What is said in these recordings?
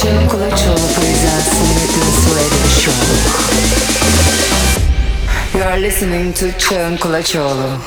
Чем Кулачева произносит танцует шоу. You are listening to Чем Кулачеву.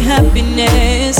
happiness.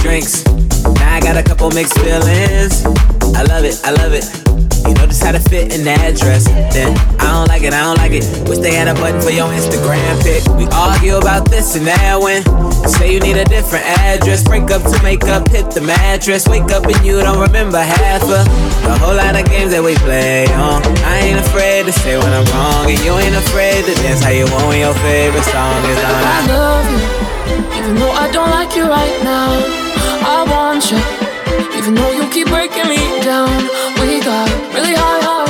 Drinks. Now I got a couple mixed feelings. I love it, I love it. You know just how to fit in that dress. Then I don't like it, I don't like it. Wish they had a button for your Instagram pic. We argue about this and that when say you need a different address. Break up to make up, hit the mattress. Wake up and you don't remember half of the whole lot of games that we play on. I ain't afraid to say when I'm wrong, and you ain't afraid to dance how you want when your favorite song is on. I love you, even though I don't like you right now. I want you, even though you keep breaking me down. We got really high highs,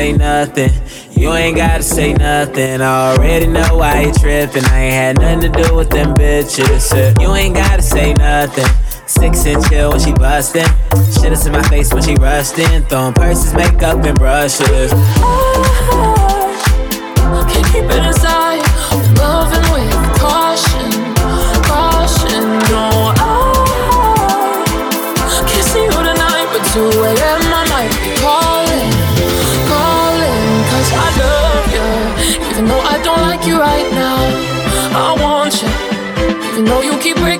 say nothing. You ain't gotta say nothing. I already know why you tripping. I ain't had nothing to do with them bitches. Uh, You ain't gotta say nothing. Six and chill when she bustin'. Shit is in my face when she rustin'. Throwing purses, makeup, and brushes. I can't keep it inside. Even though you keep breaking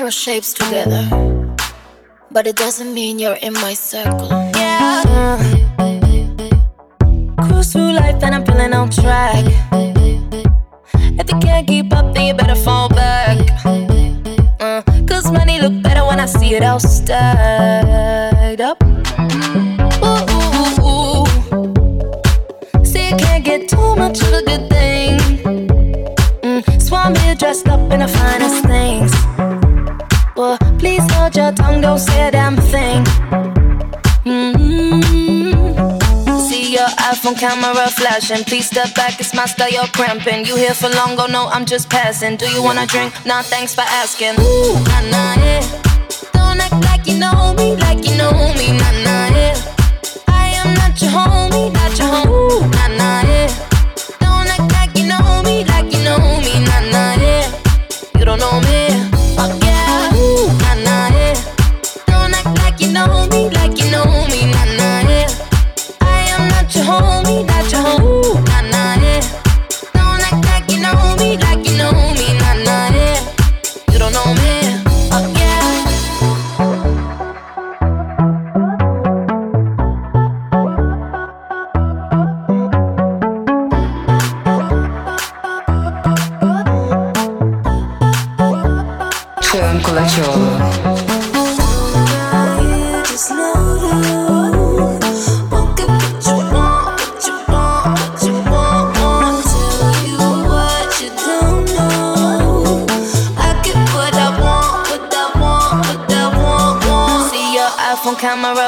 throw shapes together, but it doesn't mean you're in my circle. Yeah. Cruise through life and I'm feeling on track. If you can't keep up, then you better fall back. It all stacked up. Ooh, ooh, ooh. See, you can't get too much of a good thing. Mm, so I'm here dressed up in the finest things. Well, please hold your tongue, don't say a damn thing. Mm-hmm. See your iPhone camera flashing. Please step back, it's my style, you're cramping. You here for long, go no, I'm just passing. Do you wanna drink? Nah, thanks for asking. Ooh, nah, nah, yeah. Act like you know me, like you know me, nah, nah, yeah. I am not your homie,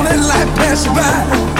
Don't let life pass you by.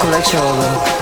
Cagin Kulacoglu.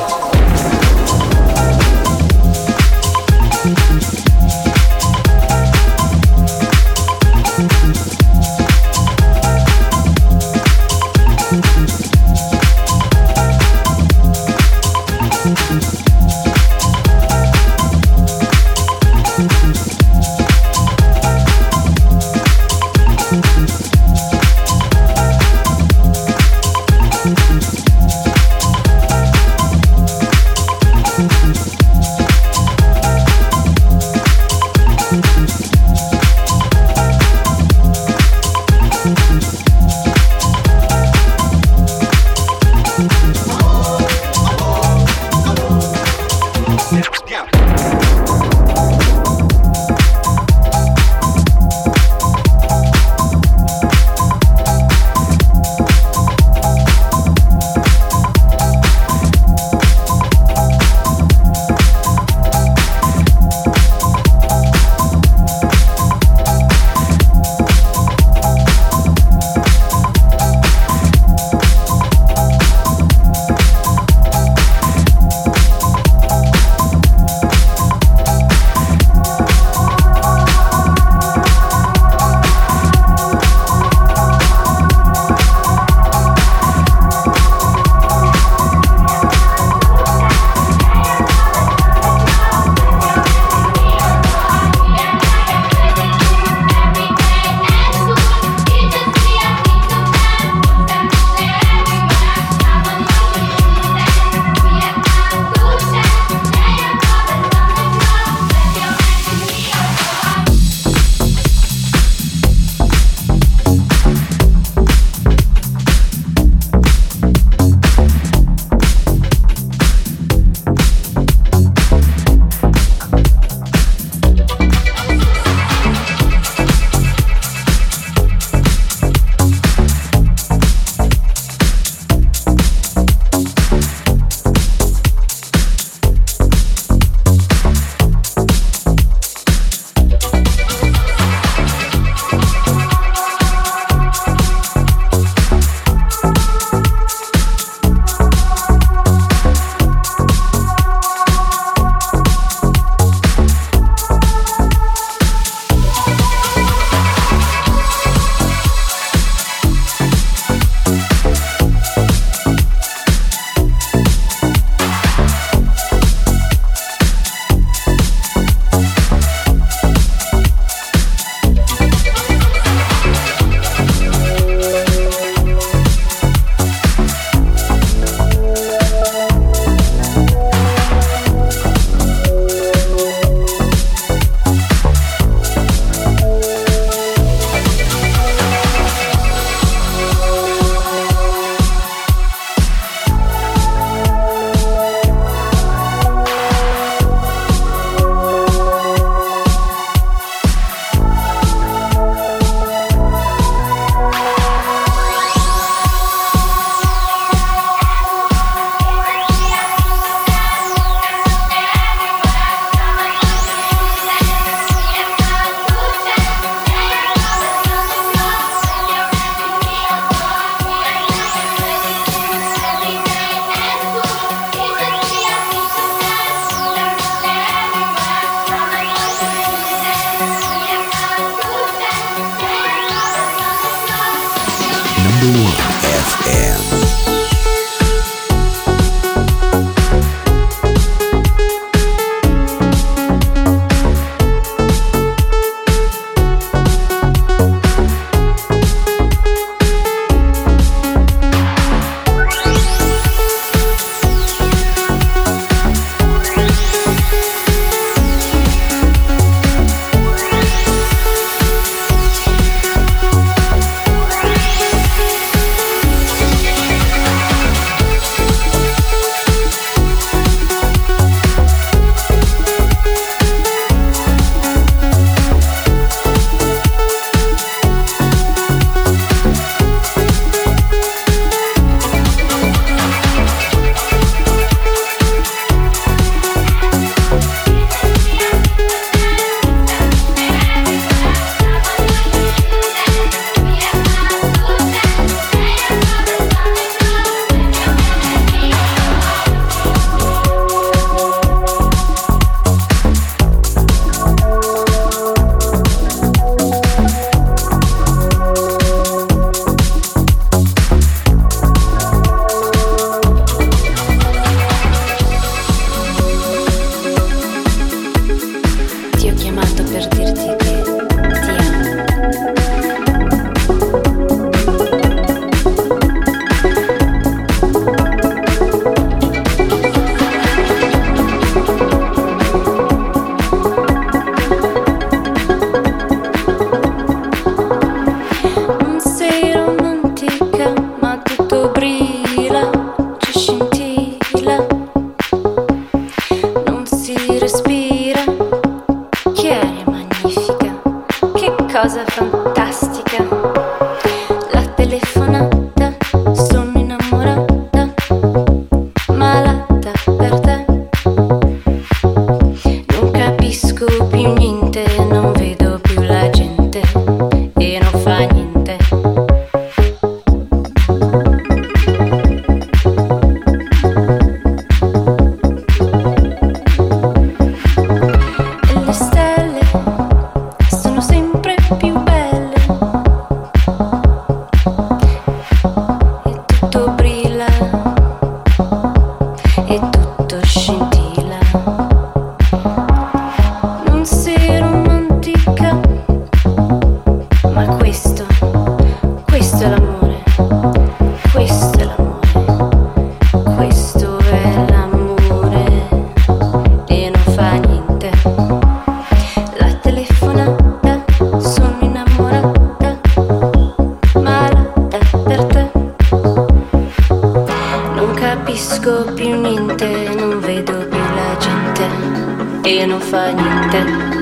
E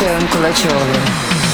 You are